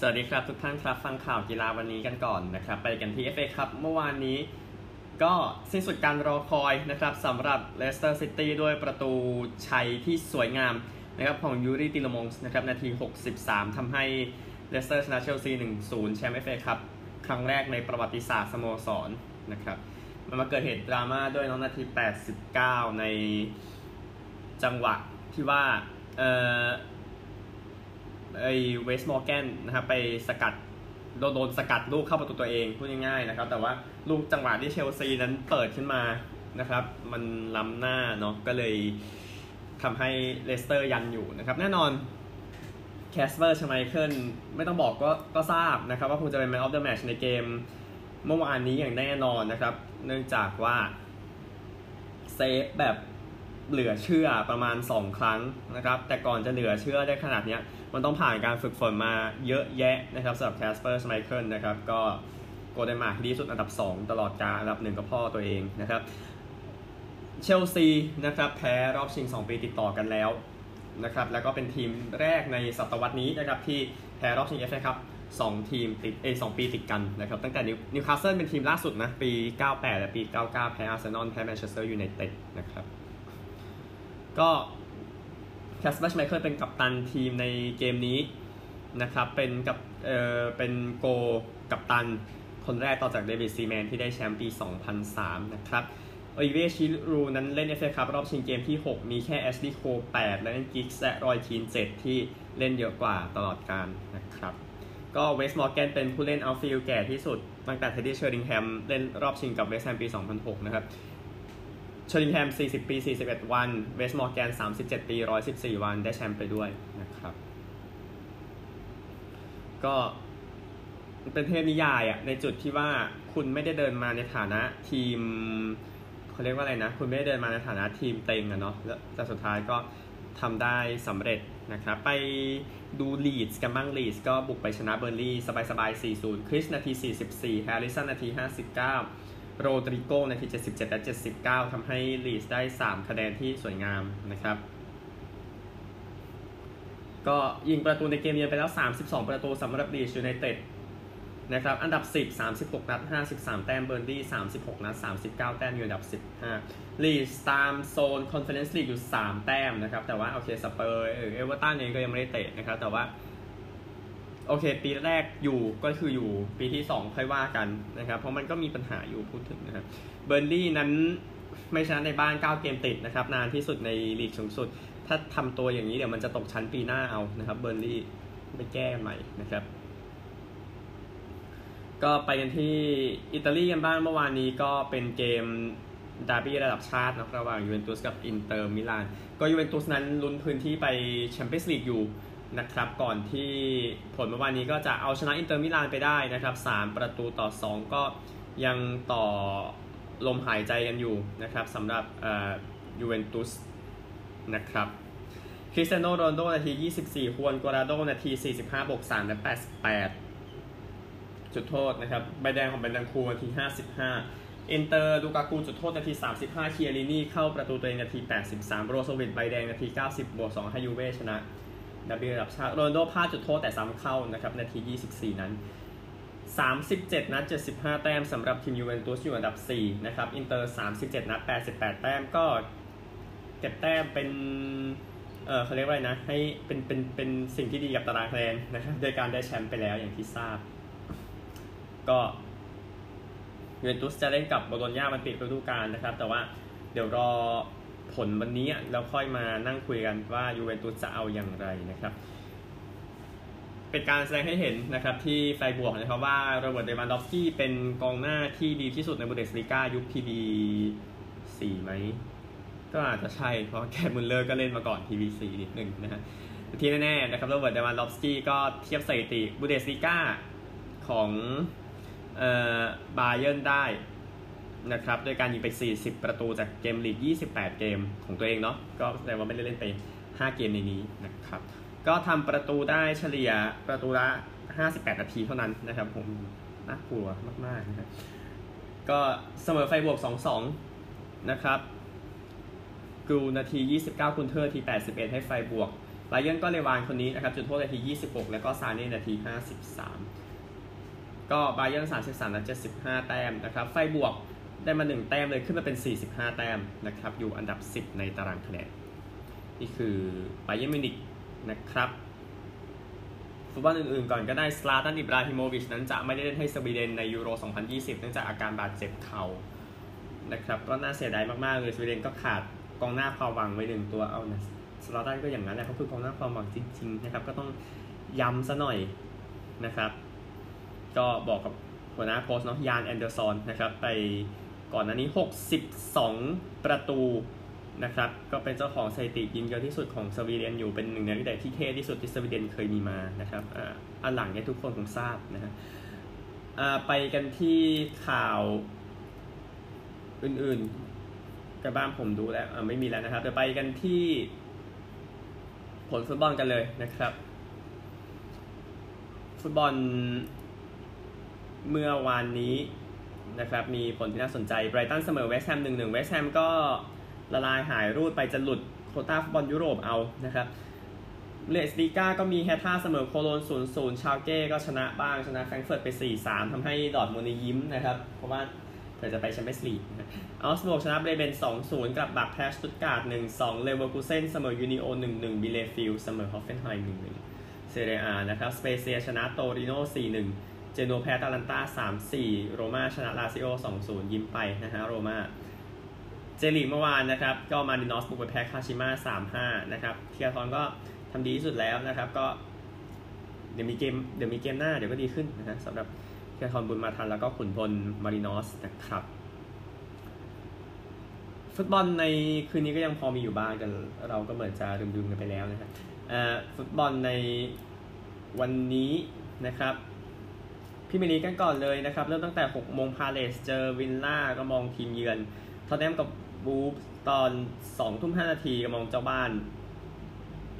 สวัสดีครับทุกท่านครับฟังข่าวกีฬาวันนี้กันก่อนนะครับ ไปกันที่ FA ครับเมื่อวานนี้ก็สิ้นสุดการรอคอยนะครับสำหรับเลสเตอร์ซิตี้ด้วยประตูชัยที่สวยงามนะครับของยูริตีเลอมงส์นะครับนาที 63ทำให้เลสเตอร์ชนะเชลซี 1-0 แชมป์ FA ครับครั้งแรกในประวัติศาสตร์สโมสรนะครับมันมาเกิดเหตุดราม่าด้วยน้องนาที 89 ในจังหวะที่ว่าเอ่อ ไอ้เวสมอร์แกนนะครับไปสกัดโดนโดนสกัดลูกเข้าประตูตัวเองพูดง่ายๆนะครับ แต่ว่าลูกจังหวะที่เชลซีนั้นเปิดขึ้นมานะครับ มันล้ำหน้าเนาะก็เลยทำให้เลสเตอร์ยันอยู่นะครับ แน่นอนแคสเปอร์ชไมเคิลไม่ต้องบอกก็ก็ทราบนะครับ ว่าคงจะเป็น Man of the Match ในเกมเมื่อวานนี้อย่างแน่นอนนะครับ เนื่องจากว่าเซฟแบบ เหลือเชื่อประมาณ 2 ครั้งนะครับ แต่ก่อนจะเหลือเชื่อได้ขนาดนี้มันต้องผ่านการฝึกฝนมาเยอะแยะนะครับสำหรับแคสเปอร์ชไมเคิลนะครับ ก็โกลเดนมาร์กดีสุดอันดับ 2 ตลอดกาลอันดับหนึ่งกับพ่อตัวเองนะครับเชลซีนะครับแพ้รอบชิง 2 ปีติดต่อกันแล้วนะครับแล้วก็เป็นทีมแรกในศตวรรษนี้นะครับที่แพ้รอบชิงเอฟเอคัพสองทีมติดเอ้ยสองปีติดกันนะครับตั้งแต่นิวคาสเซิลเป็นทีมล่าสุดนะ ปี 98 และปี 99 แพ้อาร์เซนอลแพ้แมนเชสเตอร์ยูไนเต็ดนะครับ ก็แคสเปอร์ชไมเคิลเป็นกัปตันทีมในเกมนี้นะครับ เป็นกับเออเป็นโกกัปตันคนแรกต่อจากเดวิดซีแมนที่ได้แชมป์ปี 2003 นะครับโอลิวิเยร์ชิรูด์นั้นเล่นเอฟเอคัพรอบชิงเกมที่ 6 มีแค่แอชลีย์โคล 8และกิกส์และรอยคีน 7 ที่เล่นเยอะกว่าตลอดกาลนะครับ ก็เวสต์มอร์แกนเป็นผู้เล่น outfield แก่ที่สุด ตั้งแต่เทดดี้เชอร์ดิงแฮมเล่นรอบชิงกับเวสต์แฮมปี 2006 นะครับ เชอร์ดิงแฮม 40 ปี 41 วัน เวสต์มอร์แกน 37 ปี 114 วัน ได้แชมป์ไปด้วยนะครับ ก็เป็นเทพนิยายอะในจุดที่ว่าคุณไม่ได้เดินมาในฐานะทีมเขาเรียกว่าอะไรนะ คุณไม่ได้เดินมาในฐานะทีมเต็งอะเนาะแล้วแต่สุดท้ายก็ทำได้สำเร็จนะครับ ไปดูลีดส์กันบ้างลีดส์ก็บุกไปชนะเบิร์นลี่ย์ สบายๆ 4-0 คลิชนาที 44 แฮร์ริสันนาที 59 โรดริโกนาที 77 และ 79 ทำให้ลีดส์ได้ 3 คะแนนที่สวยงามนะครับ ก็ยิงประตูในเกมเยือนไปแล้ว 32 ประตูสำหรับลีดส์ยูไนเต็ดนะครับ อันดับ 10 36 นัด 53 แต้ม เบิร์นลี่ย์ 36 นัด 39 แต้ม อยู่อันดับ 15 ลีดส์ตามโซนคอนเฟอเรนซ์ลีกอยู่ 3 แต้มนะครับ แต่ว่าโอเค สเปอร์เออเอเวอร์ตันเองก็ยังไม่ได้เตะนะครับ แต่ว่า โอเค ปีแรกอยู่ก็คืออยู่ปีที่ 2 ค่อยว่ากันนะครับ เพราะมันก็มีปัญหาอยู่พูดถึงนะครับเบิร์นลี่ย์นั้นไม่ชนะในบ้าน 9 เกมติดนะครับ นานที่สุดในลีกสูงสุด ถ้าทำตัวอย่างนี้เดี๋ยวมันจะตกชั้นปีหน้าเอานะครับเบิร์นลี่ย์ไปแก้ใหม่นะครับ ก็ไปกันที่อิตาลีกันบ้างเมื่อวานนี้ก็เป็นเกมดาร์บี้ระดับชาตินะระหว่างยูเวนตุสกับอินเตอร์มิลานก็ยูเวนตุสนั้นลุ้นพื้นที่ไปแชมเปี้ยนส์ลีกอยู่ นะครับก่อนที่ผลเมื่อวานนี้ก็จะเอาชนะอินเตอร์มิลานไปได้นะครับ 3 ประตูต่อ 2 ก็ยังต่อลมหายใจกันอยู่นะครับสำหรับยูเวนตุสนะครับคริสเตียโนโรนัลโดนาที 24ฮวนกัวดราโดนาที 45 บวก 3 และ 88 จุดโทษนะครับ ใบแดงของเบนตันกูร์นาที 55 อินเตอร์ลูกากูจุดโทษนาที 35 คิเอลลินี่เข้าประตูตัวเองนาที 83 โบรโซวิชใบแดงนาที 90 บวก 2 ให้ยูเว่ชนะ ดาร์บี้ระดับชาติโรนัลโดพลาดจุดโทษแต่ซ้ำเข้านะครับนาที 24 นั้น 37 นัด 75 แต้มสำหรับทีมยูเวนตุสอยู่อันดับ 4 นะครับอินเตอร์ 37 นัด 88 แต้มก็เก็บแต้มเป็นเออเขาเรียกว่าอะไรนะให้เป็นเป็นเป็นสิ่งที่ดีกับตารางคะแนนนะครับโดยการได้แชมป์ไปแล้วอย่างที่ทราบ ก็ยูเวนตุสจะเล่นกับโบโลญญามันปิดฤดูกาลนะครับ แต่ว่าเดี๋ยวรอ ผลวันนี้เราค่อยมานั่งคุยกันว่ายูเวนตุสจะเอาอย่างไรนะครับ เป็นการแสดงให้เห็นนะครับที่ไฟรบวร์กนะครับว่าโรเบิร์ตเลวานดอฟสกี้เป็นกองหน้าที่ดีที่สุดในบุนเดสลีกายุคทีวีสีไหมก็อาจจะใช่เพราะแกมุลเลอร์ก็เล่นมาก่อนทีวีสีนิดหนึ่งนะฮะที่แน่ๆนะครับโรเบิร์ตเลวานดอฟสกี้ก็เทียบสถิติบุนเดสลีกาของเอ่อบาเยร์นได้ นะครับโดยการยิงไป 40 ประตูจากเกมลีก 28 เกมของตัวเองเนาะก็แสดงว่าไม่ได้เล่นไป 5 เกมในนี้นะครับก็ทำประตูได้เฉลี่ยประตูละ 58 นาทีเท่านั้นนะครับผมน่ากลัวมากๆนะครับก็เสมอไฟบวก 2-2 นะครับกูนาที 29 คุณเทอร์ที81 ให้ไฟบวกไบเยนก็เลวานคนนี้นะครับจุดโทษนาที 26 แล้วก็ซาเน่นาที 53 ก็ไบเยน33และ75 แต้มนะครับ ไฟบวก ได้มา 1 แต้มเลยขึ้นมาเป็น 45 แต้มนะครับ อยู่อันดับ 10 ในตารางคะแนนนี่คือไบเยนมิวนิกนะครับฟุตบอลอื่นๆก่อนก็ได้สลาตันอิบราฮิโมวิชนั้นจะไม่ได้เล่นให้สวีเดนในยูโร 2020 เนื่องจากอาการบาดเจ็บเข่านะครับก็น่าเสียดายมากๆเลยสวีเดนก็ขาดกองหน้าความหวังไว้หนึ่งตัวเอานะสลาตันก็อย่างนั้นแหละเขาคือกองหน้าความหวังจริงๆนะครับก็ต้องย้ำซะหน่อยนะครับ ก็บอกกับหัวหน้าโค้ชเนาะยานแอนเดอร์สสันนะครับไป ก่อนหน้านี้ 62 ประตูนะครับ ก็เป็นเจ้าของสถิติยิงเยอะที่สุดของสวีเดนอยู่เป็นหนึ่งในนักเตะที่เท่ที่สุดที่สวีเดนเคยมีมานะครับอ่าอันหลังเนี่ยทุกคนคงทราบนะฮะอ่าไปกันที่ข่าวอื่นๆกับบ้านผมดูแล้วอ่าไม่มีแล้วนะครับเดี๋ยวไปกันที่ผลฟุตบอลกันเลยนะครับ ฟุตบอลเมื่อวานนี้ นะครับ มีผลที่น่าสนใจไบรตันเสมอเวสต์แฮมหนึ่งหนึ่งเวสต์แฮมก็ละลายหายรูดไปจะหลุดโคต้าฟุตบอลยุโรปเอานะครับบุนเดสลีกาก็มีแฮร์ธ่าเสมอโคโลญจน์ 0 0 ชาลเก้ก็ชนะบ้าง ชนะแฟรงค์เฟิร์ตไป 4-3ทำให้ดอร์ทมุนด์ยิ้มนะครับ เพราะว่าเผื่อจะไปแชมเปี้ยนส์ลีกเอาก์สบวร์กชนะเบรเมน 2-0กลัดบัคแพ้ชตุทท์การ์ท 1-2 เลเวอร์คูเซนเสมอยูนิโอน 1-1 บีเลเฟลด์เสมอฮอฟเฟนไฮม์1-1 เซเรียอานะครับ สเปเซียชนะโตริโน4-1 เจนัวแพ้อตาลันตา3-4 โรมาชนะลาซิโอ 2-0 ยิ้มไปนะฮะโรมาเจลีเมื่อวานนะครับ ก็มาดินอสบุกไปแพ้คาชิมา3-5 นะครับ เทียทอนก็ทำดีที่สุดแล้วนะครับ ก็เดี๋ยวมีเกมเดี๋ยวมีเกมหน้าเดี๋ยวก็ดีขึ้นนะฮะสำหรับเทียทอนบุญมาทันแล้วก็ขุนพลมารินอสนะครับฟุตบอลในคืนนี้ก็ยังพอมีอยู่บ้างแต่เราก็เหมือนจะลืมๆกันไปแล้วนะครับฟุตบอลในวันนี้นะครับ พี่เมลีกันก่อนเลยนะครับ เริ่มตั้งแต่6โมงพาเลสเจอวินล่าก็มองทีมเยือนทอตแนมกับวูล์ฟตอน2ทุ่ม5นาทีก็มองเจ้าบ้าน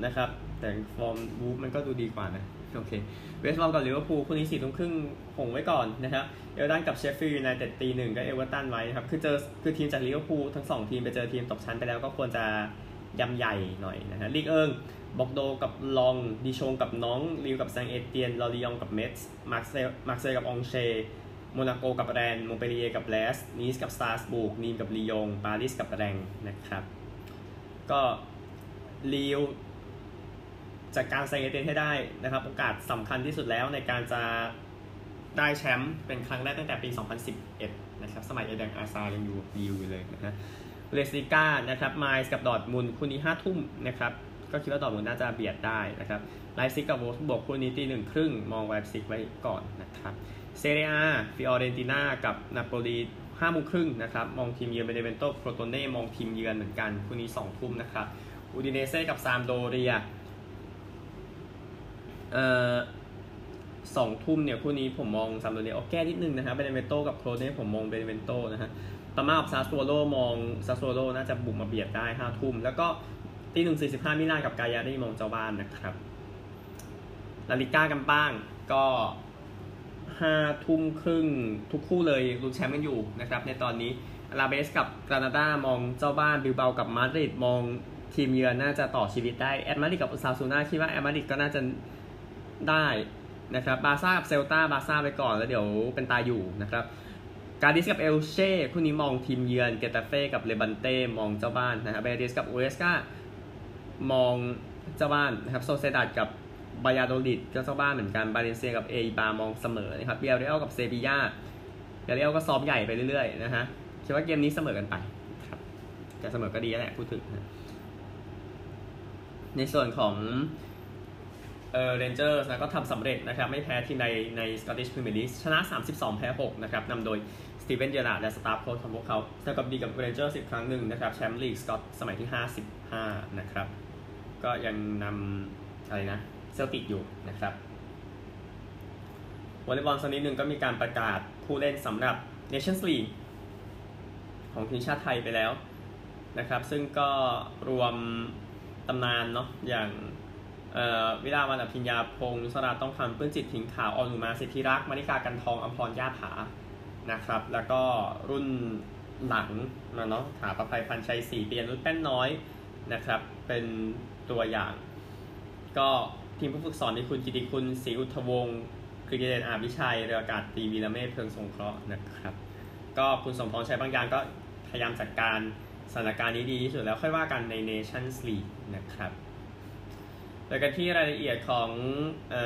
นะครับ แต่ฟอร์มวูล์ฟมันก็ดูดีกว่านะโอเคเวสต์บรอมกับลิเวอร์พูลคู่นี้สี่ทุ่มครึ่งคงไว้ก่อนนะครับเอเวอร์ตันกับเชฟฟิลด์ยูไนเต็ดตีหนึ่งก็เอเวอร์ตันไว้นะครับ คือเจอคือทีมจากลิเวอร์พูลทั้งสองทีมไปเจอทีมตกชั้นไปแล้วก็ควรจะ ยำใหญ่หน่อยนะฮะลีกเอิงบอร์กโดซ์กับล็องส์ดิชงกับน็องต์ลีลล์กับแซงเอเตียนลอริยองกับเมส์มาร์เซยมาร์เซยกับอองเช่ร์โมนาโกกับแรนส์มงต์เปลลิเยร์กับแบรสต์นีซกับสตราส์บูร์กนีมกับลียงปารีสกับแร็งส์นะครับ ก็ลีลล์จากการแซงเอเตียนให้ได้นะครับ โอกาสสำคัญที่สุดแล้วในการจะได้แชมป์เป็นครั้งแรกตั้งแต่ปี 2011 นะครับ สมัยเอเดนอาซาร์ยังอยู่ดีอยู่เลยนะฮะ บุนเดสลีก้านะครับไมนซ์กับดอร์ทมุนด์คู่นี้5ทุ่มนะครับก็คิดว่าดอร์ทมุนด์น่าจะเบียดได้นะครับไลป์ซิกกับโวล์ฟสบวร์กคู่นี้ตีหนึ่งครึ่งมองไลป์ซิกไว้ก่อนนะครับเซเรียฟิออเรนติน่ากับนาโปลีห้าโมงครึ่งนะครับมองทีมเยือนเบเนเวนโตโครโตเน่มองทีมเยือนเหมือนกันคู่นี้สองทุ่มนะครับอูดิเนเซ่กับซามพ์โดเรียเอ่อสองทุ่มเนี่ยคู่นี้ผมมองซามพ์โดเรียขอแก้นิดนึงนะครับเบเนเวนโตกับโครโตเน่ผมมองเบเนเวนโตนะฮะ ปาร์มากับซาสซูโอโลมองซาสซูโอโลน่าจะบุกมาเบียดได้ห้าทุ่ม แล้วก็ตีหนึ่งสี่สิบห้ามิลานกับกายารี่มองเจ้าบ้านนะครับลาลิก้ากันบ้างก็ห้าทุ่มครึ่งทุกคู่เลยลุ้นแชมป์กันอยู่นะครับ ในตอนนี้อลาเบสกับกรานาดามองเจ้าบ้านบิลเบากับมาดริดมองทีมเยือนน่าจะต่อชีวิตได้แอดมาดริดกับโอซาซูน่าคิดว่าแอดมาดริดก็น่าจะได้นะครับบาซ่ากับเซลตาบาซ่าไปก่อนแล้วเดี๋ยวเป็นตาอยู่นะครับ กาดิซกับเอลเช่คู่นี้มองทีมเยือนเกตาเฟ่กับเลบันเต้มองเจ้าบ้านนะครับเบติสกับอูเอสกามองเจ้าบ้านนะครับโซเซียดัดกับบายาโดลิดก็เจ้าบ้านเหมือนกันบาเลนเซียกับเออิบาร์มองเสมอนะครับบียาร์เรอัลกับเซบียาบียาร์เรอัลก็ซ้อมใหญ่ไปเรื่อยๆนะฮะคิดว่าเกมนี้เสมอกันไปครับแต่เสมอก็ดีแหละพูดถึงนะในส่วนของ เออเรนเจอร์นะก็ทำสำเร็จนะครับไม่แพ้ทีในในสกอตติชพรีเมียร์ลีกชนะ 32 แพ้ 6 นะครับนำโดยสตีเวนเจอร์ราร์ดและสตาฟโค้ชของพวกเขาเท่ากับดีกับเรนเจอร์สิบครั้งหนึ่งนะครับแชมป์ลีกสกอตสมัยที่ 55 นะครับ ก็ยังนำอะไรนะเซลติกอยู่นะครับวอลเลย์บอลสักนิดหนึ่งก็มีการประกาศผู้เล่นสำหรับ Nations League ของทีมชาติไทยไปแล้วนะครับ ซึ่งก็รวมตำนานเนาะอย่าง วิลาวันอภิญญาพงศ์สราต้องคำปื้นจิตถิงขาวอนุมาสิทธิรักษ์มาริกากันทองอมพรญาผานะครับ แล้วก็รุ่นหลังมาเนาะถาประภัยพันชัยสี่เปียนุชแป้นน้อยนะครับ เป็นตัวอย่าง ก็ทีมผู้ฝึกสอนมีคุณกิติคุณศรีอุทวงศ์กฤษเดชอาภิชัยเรืออากาศตีวีระเมธเพิงสงเคราะห์นะครับ ก็คุณสมพรชัยบางยางก็พยายามจัดการสถานการณ์นี้ดีที่สุดแล้วค่อยว่ากันใน Nations League นะครับ ไปกันที่รายละเอียดของ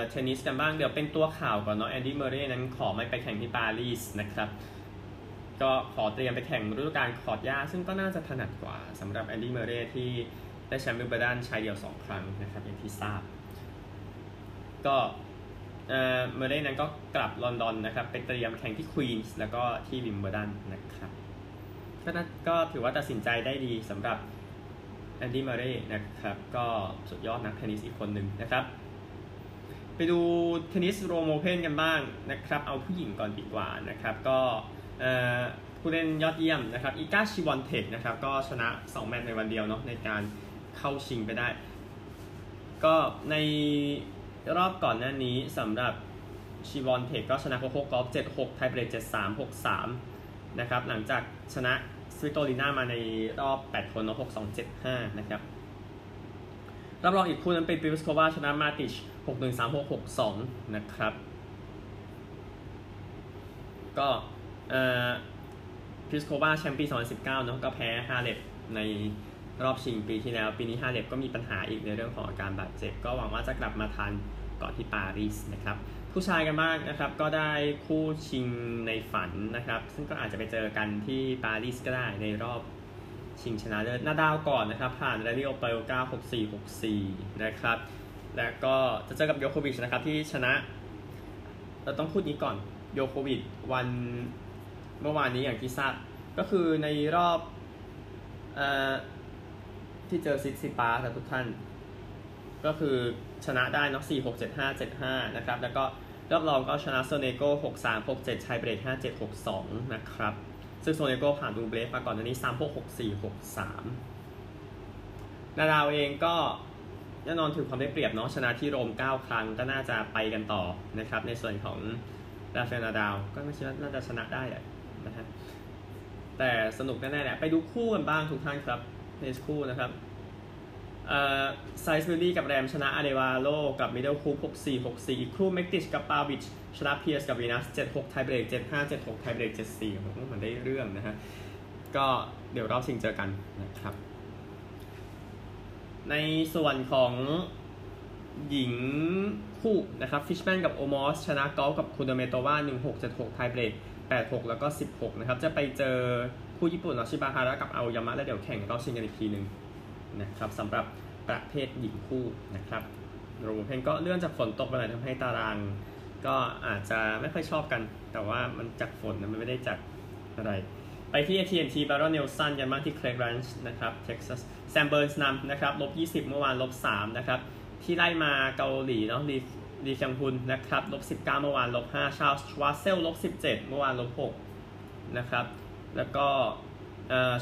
เทนนิสกันบ้างเดี๋ยวเป็นตัวข่าวก่อนเนาะแอนดี้เมอร์เรย์นั้นขอไม่ไปแข่งที่ปารีสนะครับ ก็ขอเตรียมไปแข่งฤดูกาลคอร์ตหญ้าซึ่งก็น่าจะถนัดกว่าสำหรับแอนดี้เมอร์เรย์ที่ได้แชมป์วิมเบิลดันชายเดียว 2 ครั้งนะครับอย่างที่ทราบ ก็เมอร์เรย์นั้นก็กลับลอนดอนนะครับไปเตรียมแข่งที่ควีนส์แล้วก็ที่วิมเบิลดันนะครับก็ก็ถือว่าตัดสินใจได้ดีสำหรับ แอนดี้เมอร์เรย์นะครับ ก็สุดยอดนักเทนนิสอีกคนหนึ่งนะครับ ไปดูเทนนิสโรมโอเพนกันบ้างนะครับ เอาผู้หญิงก่อนดีกว่านะครับ ก็ผู้เล่นยอดเยี่ยมนะครับอีกาชวิออนเท็คนะครับ ก็ชนะ 2 แมตช์ในวันเดียวเนาะในการเข้าชิงไปได้ ก็ในรอบก่อนหน้านี้สำหรับชวิออนเท็คก็ชนะโคโค่กอฟฟ์7-6 ไทเบรก7-3 6-3 นะครับ หลังจากชนะ สวิโตลิน่ามาในรอบ 8 คนเนาะ6 2 7 5นะครับรับรองอีกคู่นั้นเป็นปิวสโควาชนะมาติช6 1 3 6 6 2นะครับ ก็เอ่อพิสโควาแชมป์ปี 2019 เนาะก็แพ้ฮาเลบในรอบชิงปีที่แล้ว ปีนี้ฮาเลบก็มีปัญหาอีกในเรื่องของอาการบาดเจ็บ ก็หวังว่าจะกลับมาทันก่อนที่ปารีสนะครับ ผู้ชายกันบ้างนะครับ ก็ได้คู่ชิงในฝันนะครับ ซึ่งก็อาจจะไปเจอกันที่ปารีสก็ได้ในรอบชิงชนะเลิศนาดาลก่อนนะครับ ผ่านไรลี่โอเปลก้า9 6 4 6 4 นะครับ แล้วก็จะเจอกับโยโควิชนะครับที่ชนะ เราต้องพูดนี้ก่อนโยโควิชวันเมื่อวานนี้อย่างที่ทราบก็คือในรอบอที่เจอซิซิปาสครับทุกท่าน ก็คือ ชนะได้เนาะ4 6 7 5 7 5นะครับ แล้วก็รอบรองก็ชนะโซเนโก้6 3 6 7ไทเบรก5 7 6 2นะครับ ซึ่งโซเนโก้ผ่านรูเบลฟมาก่อนอันนี้3 6 6 4 6 3นาดาลเองก็แน่นอนถือความได้เปรียบเนาะชนะที่โรม 9 ครั้งก็น่าจะไปกันต่อนะครับ ในส่วนของราฟานาดาลก็ไม่ใช่ว่าน่าจะชนะได้แหละนะฮะแต่สนุกแน่ๆแหละไปดูคู่กันบ้างทุกท่านครับชายคู่นะครับ ซาลิสบิวรี่กับแรมชนะอาเรวาโลกับมิดเดลคูป6 4 6 4 อีกคู่เมกติชกับปาวิชชนะเพียร์สกับวีนัส7 6 ไทเบรก7 5 7 6 ไทเบรก7 4ผมว่ามันได้เรื่องนะฮะ ก็เดี๋ยวรอบชิงเจอกันนะครับ ในส่วนของหญิงคู่นะครับฟิชแมนกับโอลมอสชนะกอฟฟ์กับคูเดอร์เมโตวา1 6 7 6 ไทเบรก8 6 แล้วก็ 16 นะครับ จะไปเจอคู่ญี่ปุ่นเนาะชิบาฮาระกับอาโอยามะ แล้วเดี๋ยวแข่งรอบชิงกันอีกทีหนึ่งนะครับสำหรับ ประเภทหญิงคู่นะครับโรมโอเพนก็เลื่อนจากฝนตกไปหน่อยทำให้ตาราง ก็อาจจะไม่ค่อยชอบกัน แต่ว่ามันจากฝนมันไม่ได้จากอะไร ไปที่ AT&T Byron Nelson กันบ้างที่ Craig Ranch นะครับเท็กซัสแซมเบิร์นส์นำนะครับลบ20 เมื่อวานลบ3นะครับ ที่ไล่มาเกาหลีเนาะลีลีคยองฮุนนะครับลบ19 เมื่อวานลบ5ชาร์ลชวาร์ตเซลลบ17 เมื่อวานลบ6นะครับ แล้วก็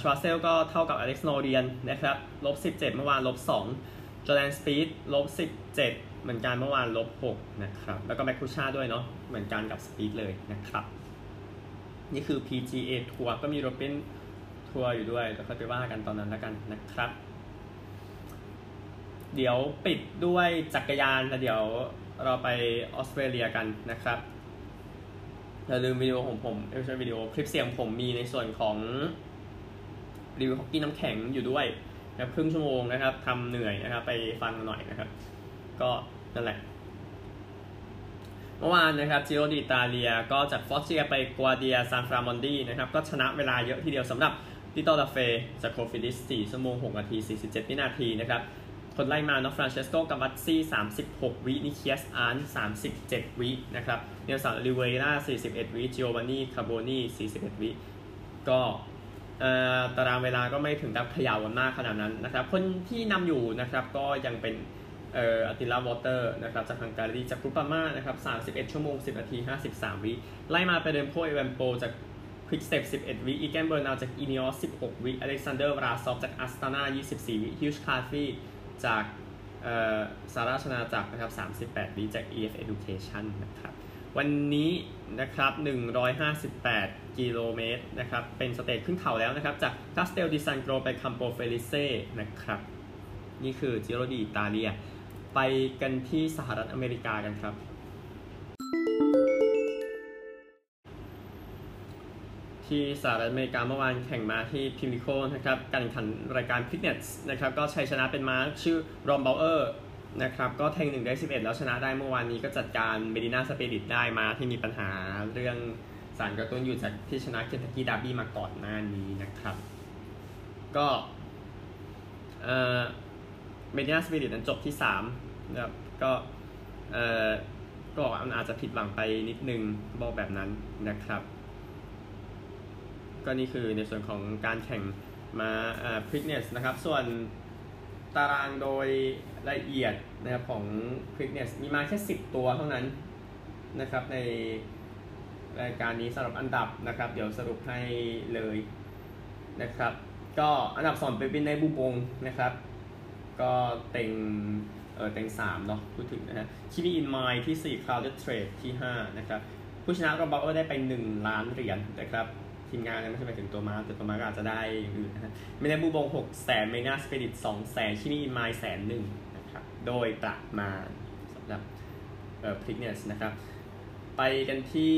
ชวาร์ตเซลก็เท่ากับอเล็กซ์โนเรนนะครับลบ17 เมื่อวานลบ2 Jordan Spieth ลบ17 เหมือนกันเมื่อวานลบ6นะครับแล้วก็ Matt Kuchar ด้วยเนาะเหมือนกันกับ Spieth เลยนะครับ นี่คือ PGA ทัวร์ก็มี European Tour อยู่ด้วยเดี๋ยวค่อยไปว่ากันตอนนั้นแล้วกันนะครับ เดี๋ยวปิดด้วยจักรยานแล้วเดี๋ยวเราไปออสเตรเลียกันนะครับอย่าลืมวิดีโอของผมไม่ใช่วิดีโอคลิปเสียงผมมีในส่วนของ รีวิวฮอกกี้น้ำแข็งอยู่ด้วยนะครับครึ่งชั่วโมงนะครับทำเหนื่อยนะครับ ไปฟังหน่อยนะครับ ก็นั่นแหละ เมื่อวานนะครับ Giro d'Italia ก็จาก Foggia ไป Guardia Sanframondi นะครับ ก็ชนะเวลาเยอะทีเดียวสำหรับ Victor Lafay จาก Cofidis 4ชั่วโมง 6 นาที 47 วินาทีนะครับคนไล่มาเนาะ Francesco Gavazzi 36 วิ Nikias Arndt 37 วินะครับ Nelson Oliveira 41 วิ Giovanni Carboni 41 วิ ก็ ตารางเวลาก็ไม่ถึงกับยาวกันมากขนาดนั้นนะครับ คนที่นำอยู่นะครับก็ยังเป็นเอ่อ Attila Valter นะครับจากฮังการีจาก Groupama นะครับ31 ชั่วโมง 10 นาที 53 วิไล่มาไป Remco Evenepoel จาก Quick-Step 11 วิ Egan Bernal จาก Ineos 16 วิ Aleksandr Vlasov จาก Astana 24 วิ Hugh Carthy จากเอ่อสหราชอาณาจักรนะครับ38 วิจาก EF Education นะครับวันนี้ นะครับ 158 กิโลเมตรนะครับ เป็น stage ขึ้นเขาแล้วนะครับ จาก Castel di Sangro ไป Campo Felice นะครับ นี่คือ Giro d'Italia ไปกันที่สหรัฐอเมริกากันครับ ที่สหรัฐอเมริกาเมื่อวานแข่งมาที่ Pimlico นะครับ การแข่งขันรายการ Preakness นะครับ ก็ชัยชนะเป็นม้าชื่อRombauer นะครับก็แทงหนึ่งได้ 11 แล้วชนะได้เมื่อวานนี้ก็จัดการ Medina Spirit ได้ม้าที่มีปัญหาเรื่องสารกระตุ้นอยู่จากที่ชนะ Kentucky Derby มาก่อนหน้านี้นะครับ ก็เอ่อ Medina Spirit นั้นจบที่3นะครับก็เอ่อก็มันอาจจะผิดหวังไปนิดนึงบอกแบบนั้นนะครับ ก็นี่คือในส่วนของการแข่งมาเอ่อฟิตเนสนะครับ ส่วนตารางโดย ละเอียดนะครับของฟิตเนสมีมาแค่ 10 ตัวเท่านั้นนะครับในรายการนี้สำหรับอันดับนะครับ เดี๋ยวสรุปให้เลยนะครับ ก็อันดับสองเป็นในบูบงนะครับ ก็เต็งเออเต็งสามเนาะพูดถึงนะฮะคิมิอินไมล์ที่4 Crowded Trade ที่5นะครับผู้ชนะ Rombauer ได้ไป1ล้านเหรียญนะครับทีมงานนะไม่ใช่หมายถึงตัวม้าแต่ตัวม้าก็อาจจะได้อย่างอื่นนะฮะ Midnight Bourbon 6แสน Medina Spirit 2แสน Keepmeinmind แสนหนึ่ง โดยประมาณสำหรับเอ่อ Preakness นะครับ ไปกันที่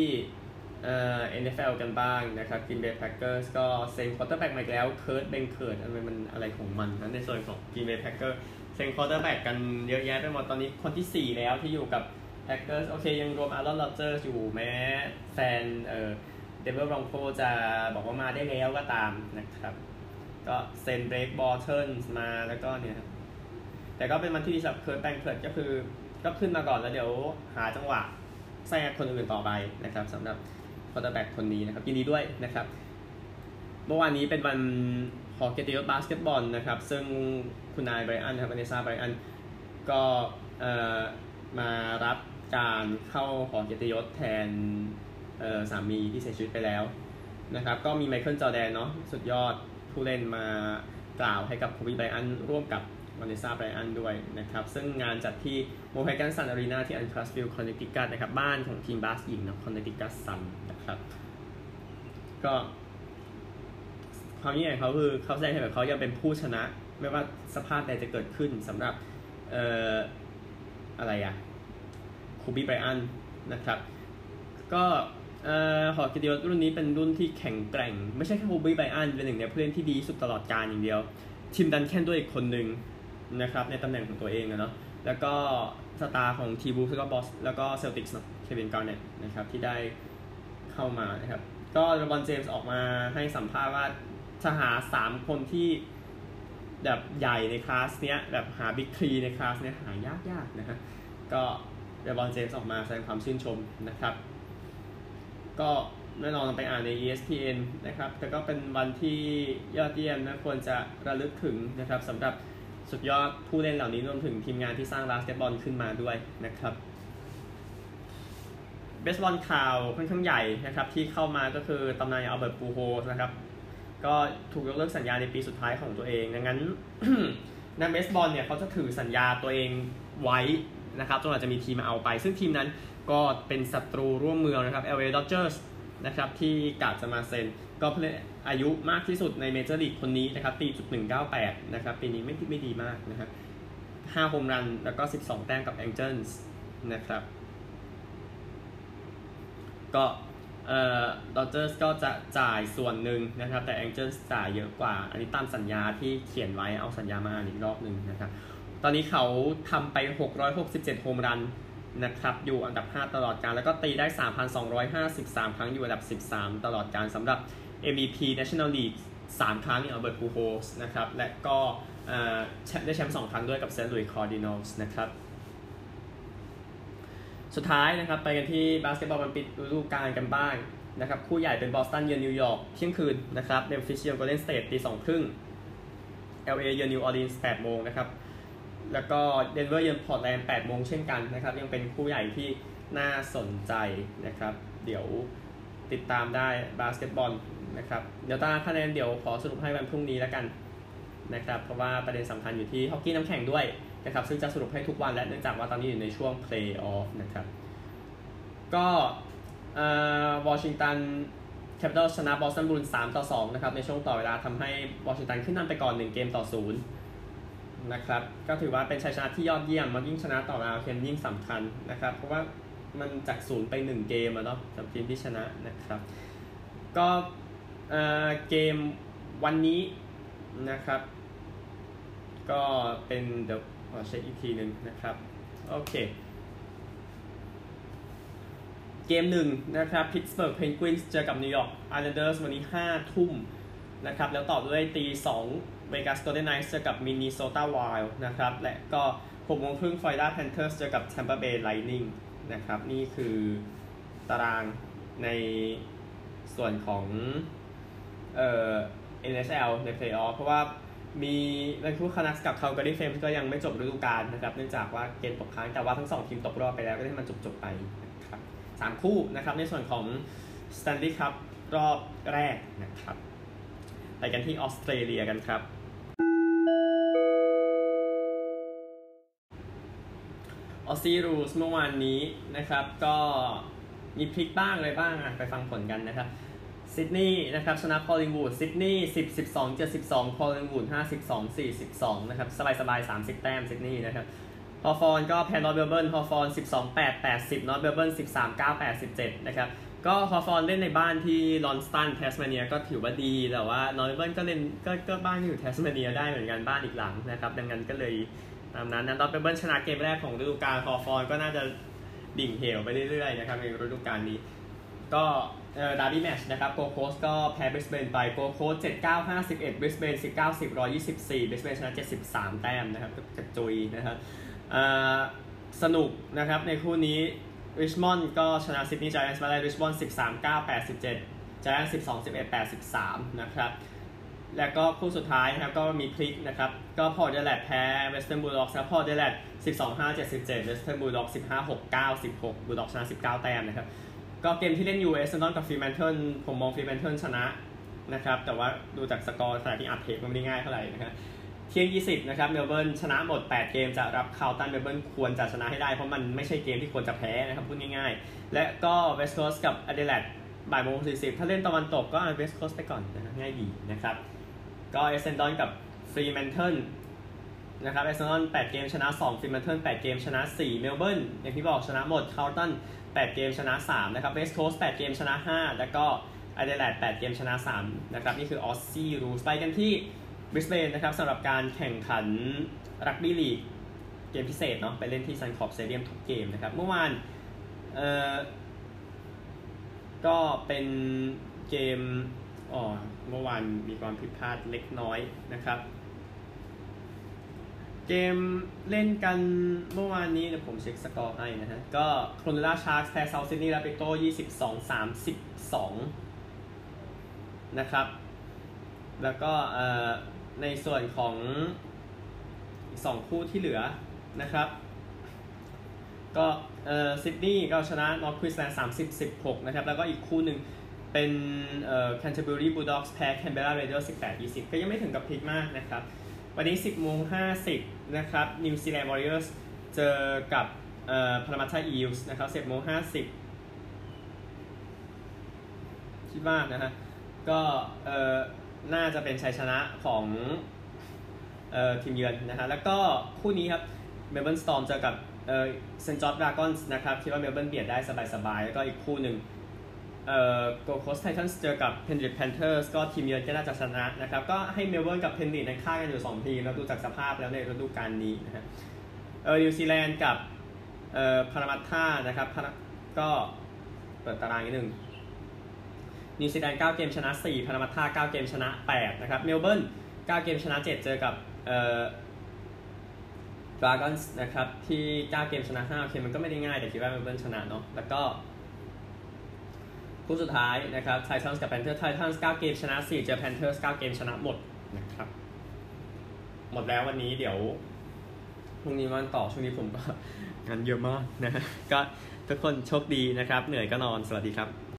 เอ่อ NFL กันบ้างนะครับ Green Bay Packers ก็เซ็น quarterback มาอีกแล้ว Kurt Benkert อะไรมันอะไรของมันนะในส่วนของ Green Bay Packers เซ็น quarterback กันเยอะแยะไปหมดตอนนี้คนที่ 4 แล้วที่อยู่กับ Packers โอเค ยังรวม Aaron Rodgers อยู่แม้แฟนเอ่อ Denver Broncos จะบอกว่ามาได้แล้วก็ตามนะครับ ก็เซ็น Blake Bortles มาแล้วก็เนี่ยครับ แต่ก็เป็นมันที่ดีสำหรับ Kurt Benkert ก็คือก็ขึ้นมาก่อนแล้วเดี๋ยวหาจังหวะแทรกคนอื่นต่อไปนะครับสำหรับ quarterback คนนี้นะครับยินดีด้วยนะครับ เมื่อวานนี้เป็นวันหอเกียรติยศบาสเกตบอลนะครับ ซึ่งคุณนายไบรอันครับ Vanessa Bryant ก็เอ่อมารับการเข้าหอเกียรติยศแทนเอ่อสามีที่เสียชีวิตไปแล้วนะครับ ก็มี Michael Jordan เนาะสุดยอดผู้เล่นมากล่าวให้กับ Kobe Bryant ร่วมกับ Vanessa Bryant ด้วยนะครับซึ่งงานจัดที่ Mohegan Sun Arena ที่ Uncasville Connecticut นะครับบ้านของทีมบาสหญิงนะ Connecticut Sunนะครับก็ความยิ่งใหญ่เขาคือเขาแสดงให้แบบเขายังเป็นผู้ชนะ ไม่ว่าสภาพใดจะเกิดขึ้นสำหรับเอ่ออะไรอะคูบี้ไบรอันนะครับก็เอ่อหอกิตยศรุ่นนี้เป็นรุ่นที่แข็งแกร่ง ไม่ใช่แค่คูบี้ไบรอันเป็นหนึ่งในผู้เล่นที่ดีสุดตลอดกาลอย่างเดียว ทีมดันแคนด้วยอีกคนหนึ่ง นะครับในตำแหน่งของตัวเองนะเนาะแล้วก็สตาร์ของ T-Wolves แล้วก็บอสแล้วก็ Celtics เนาะ Kevin Garnett นะครับที่ได้เข้ามานะครับ ก็ LeBron James ออกมาให้สัมภาษณ์ว่าจะหาสามคนที่แบบใหญ่ในคลาสเนี้ยแบบหา Big Three ในคลาสเนี้ยหายากยากๆนะฮะก็ LeBron James ออกมาแสดงความชื่นชมนะครับ ก็แน่นอนไปอ่านใน ESPN นะครับ แต่ก็เป็นวันที่ยอดเยี่ยมนะควรจะระลึกถึงนะครับสำหรับ สุดยอดผู้เล่นเหล่านี้รวมถึงทีมงานที่สร้างบาสเกตบอลขึ้นมาด้วยนะครับเบสบอลข่าวค่อนข้างใหญ่นะครับที่เข้ามาก็คือตำนาน Albert Pujols นะครับก็ถูกยกเลิกสัญญาในปีสุดท้ายของตัวเอง ดังนั้นนักเบสบอลเนี่ยเขาจะถือสัญญาตัวเองไว้นะครับจนกว่าจะมีทีมมาเอาไป ซึ่งทีมนั้นก็เป็นศัตรูร่วมเมืองนะครับ LA Dodgers นะครับที่คาดจะมาเซ็น ก็เพื่อนอายุมากที่สุดในเมเจอร์ลีกคนนี้นะครับตีจุดหนึ่งเก้าแปดนะครับปีนี้ไม่ไม่ดีมากนะครับห้าโฮมรันแล้วก็12แต้มกับ Angels นะครับก็เอ่อ Dodgers ก็จะจ่ายส่วนหนึ่งนะครับ แต่ Angels จ่ายเยอะกว่า อันนี้ตามสัญญาที่เขียนไว้เอาสัญญามาอีกรอบหนึ่งนะครับ ตอนนี้เขาทำไป 667 โฮมรันนะครับ อยู่อันดับ 5 ตลอดกาล แล้วก็ตีได้ 3,253 ครั้งอยู่อันดับ 13 ตลอดกาลสำหรับ MVP National League 3 ครั้งอย่าง Albert Pujols นะครับ และก็ได้แชมป์2ครั้งด้วยกับ St. Louis Cardinals นะครับ สุดท้ายนะครับ ไปกันที่บาสเกตบอลมันปิดฤดูกาลกันบ้างนะครับ คู่ใหญ่เป็นบอสตันเยือนนิวยอร์กเที่ยงคืนนะครับ Memphis เยือน Golden State ตีสองครึ่ง LA เยือนนิวออร์ลีนส์8โมงนะครับ แล้วก็เดนเวอร์เยือนพอร์ตแลนด์8โมงเช่นกันนะครับ ยังเป็นคู่ใหญ่ที่น่าสนใจนะครับ เดี๋ยว ติดตามได้บาสเกตบอลนะครับเดี๋ยวตารางคะแนนเดี๋ยวขอสรุปให้วันพรุ่งนี้แล้วกันนะครับเพราะว่าประเด็นสำคัญอยู่ที่ฮอกกี้น้ำแข็งด้วยนะครับซึ่งจะสรุปให้ทุกวันและเนื่องจากว่าตอนนี้อยู่ในช่วงเพลย์ออฟนะครับก็ Washington Capitals ชนะ Boston Bruins 3ต่อ2นะครับในช่วงต่อเวลาทำให้วอชิงตันขึ้นนำไปก่อน1เกมต่อ0นะครับก็ถือว่าเป็นชัยชนะที่ยอดเยี่ยมมันยิ่งชนะต่อราเคนยิ่งสำคัญนะครับเพราะว่า มันจากศูนย์ไปหนึ่งเกมอะเนาะสำหรับทีมที่ชนะนะครับ ก็เกมวันนี้นะครับ ก็เป็นเดี๋ยวขอเช็คอีกทีหนึ่งนะครับ โอเค เกมหนึ่งนะครับ Pittsburgh Penguins เจอกับ New York Islanders วันนี้5ทุ่มนะครับ แล้วต่อด้วยตี2 Vegas Golden Knights เจอกับ Minnesota Wild นะครับ และก็6โมงครึ่ง Florida Panthers เจอกับ Tampa Bay Lightning นะครับ นี่คือตารางในส่วนของเอ่อ NHL ในเพลย์ออฟเพราะว่ามี Vancouver Canucks กับ Calgary Flames ก็ยังไม่จบฤดูกาลนะครับเนื่องจากว่าเกมตกค้างแต่ว่าทั้งสองทีมตกรอบไปแล้วก็ให้มันจบจบไปนะครับสามคู่นะครับในส่วนของ Stanley Cup รอบแรกนะครับไปกันที่ออสเตรเลียกันครับ Aussie Rules เมื่อวานนี้นะครับ ก็มีพลิกบ้างเลยบ้างไปฟังผลกันนะครับซิดนีย์นะครับชนะ Collingwood ซิดนีย์10 12 72 Collingwood 52 42นะครับสบายสบาย30แต้มซิดนีย์นะครับฮอฟอนก็แพ้ North Melbourne ฮอฟอน12 8 80 North Melbourne 13 9 87นะครับก็ฮอฟอนเล่นในบ้านที่ลอนเซสตันแทสเมเนียก็ถือว่าดีแต่ว่า North Melbourne ก็เล่นก็ก็บ้านอยู่แทสเมเนียได้เหมือนกันบ้านอีกหลังนะครับดังนั้นก็เลย ตามนั้น North Melbourne ชนะเกมแรกของฤดูกาลฮอฟอนก็น่าจะดิ่งเหวไปเรื่อยๆนะครับในฤดูกาลนี้ ก็ derby match นะครับโกโคสก็แพ้บริสเบนไปโกโคส7 9 5 1บริสเบน19 10 124บริสเบนชนะ73แต้มนะครับกระจุยนะครับสนุกนะครับในคู่นี้ริชมอนด์ก็ชนะซิดนีย์ Giants มาได้ริชมอนด์13 9 87 Giants 12 11 83นะครับ แล้วก็คู่สุดท้ายนะครับก็มีพลิกนะครับ ก็ Port Adelaide แพ้ Western Bulldogs นะ Port Adelaide 12 5 77 Western Bulldogs 15 6 9 16 Bulldogs ชนะ19 แต้มนะครับ ก็เกมที่เล่น Essendon กับ Fremantleผมมอง Fremantle ชนะนะครับ แต่ว่าดูจากสกอร์ขณะที่อัดเทปมันไม่ได้ง่ายเท่าไหร่นะครับเที่ยง 20 นะครับเมลเบิร์นชนะหมด 8 เกมเจอกับ Carlton เมลเบิร์นควรจะชนะให้ได้ เพราะมันไม่ใช่เกมที่ควรจะแพ้นะครับพูดง่ายๆ และก็ West Coast กับอเดเลดบ่ายโมง40 ถ้าเล่นตะวันตกก็ West Coast ไปก่อนนะง่ายดีนะครับ ก็ Essendon กับ Fremantle นะครับ Essendon 8เกมชนะ2 Fremantle 8เกมชนะ 4 เมลเบิร์นอย่างที่บอกชนะหมด Carlton 8เกมชนะ 3 นะครับ West Coast 8เกมชนะ 5 แล้วก็แอดิเลด8เกมชนะ 3 นะครับ นี่คือ Aussie Rules ไปกันที่บริสเบนนะครับสำหรับการแข่งขันรักบี้ลีกเกมพิเศษเนาะไปเล่นที่ Suncorp Stadium ทุกเกมนะครับ เมื่อวานเอ่อก็เป็นเกมอ๋อ เมื่อวานมีความผิดพลาดเล็กน้อยนะครับ เกมเล่นกันเมื่อวานนี้เดี๋ยวผมเช็คสกอร์ให้นะฮะ ก็ Cronulla Sharks แพ้ South Sydney Rabbitohs ยี่สิบสองสามสิบสองนะครับ แล้วก็ในส่วนของสองคู่ที่เหลือนะครับ ก็ซิดนีย์ก็ชนะ North Queensland สามสิบสิบหกนะครับ แล้วก็อีกคู่หนึ่ง เป็น Canterbury Bulldogs แพ้ Canberra Raiders สิบแปดยี่สิบก็ยังไม่ถึงกับพลิกมากนะครับ วันนี้ 10โมง50 นะครับ New Zealand Warriors เจอกับเอ่อ Parramatta Eels นะครับ10โมง50 คิดว่านะฮะ ก็เอ่อน่าจะเป็นชัยชนะของเอ่อทีมเยือนนะฮะ แล้วก็คู่นี้ครับ Melbourne Storm เจอกับเอ่อ St George Dragons นะครับ คิดว่าเมลเบิร์นเบียดได้สบายๆ แล้วก็อีกคู่หนึ่ง เอ่อ Gold Coast Titans เจอกับ Penrith Panthers ก็ทีมเยือนก็น่าจะชนะนะครับ ก็ให้เมลเบิร์นกับ Penrith ในค่ากันอยู่ 2 ทีมแล้วดูจากสภาพแล้วในฤดูกาลนี้นะฮะเออนิวซีแลนด์กับเอ่อ Parramatta นะครับก็เปิดตารางนิดนึงนิวซีแลนด์9เกมชนะ 4 Parramatta 9เกมชนะ 8 นะครับ เมลเบิร์น9เกมชนะ 7 เจอกับเอ่อ Dragons นะครับที่ 9 เกมชนะ5โอเคมันก็ไม่ได้ง่ายแต่คิดว่าเมลเบิร์นชนะเนาะแล้วก็ คู่สุดท้ายนะครับ Titans กับ Panthers Titans 9เกมชนะสี่เจอ Panthers เก้าเกมชนะหมดนะครับ หมดแล้ววันนี้เดี๋ยวพรุ่งนี้วันต่อช่วงนี้ผมก็งานเยอะมากนะก็ทุกคนโชคดีนะครับ เหนื่อยก็นอนสวัสดีครับ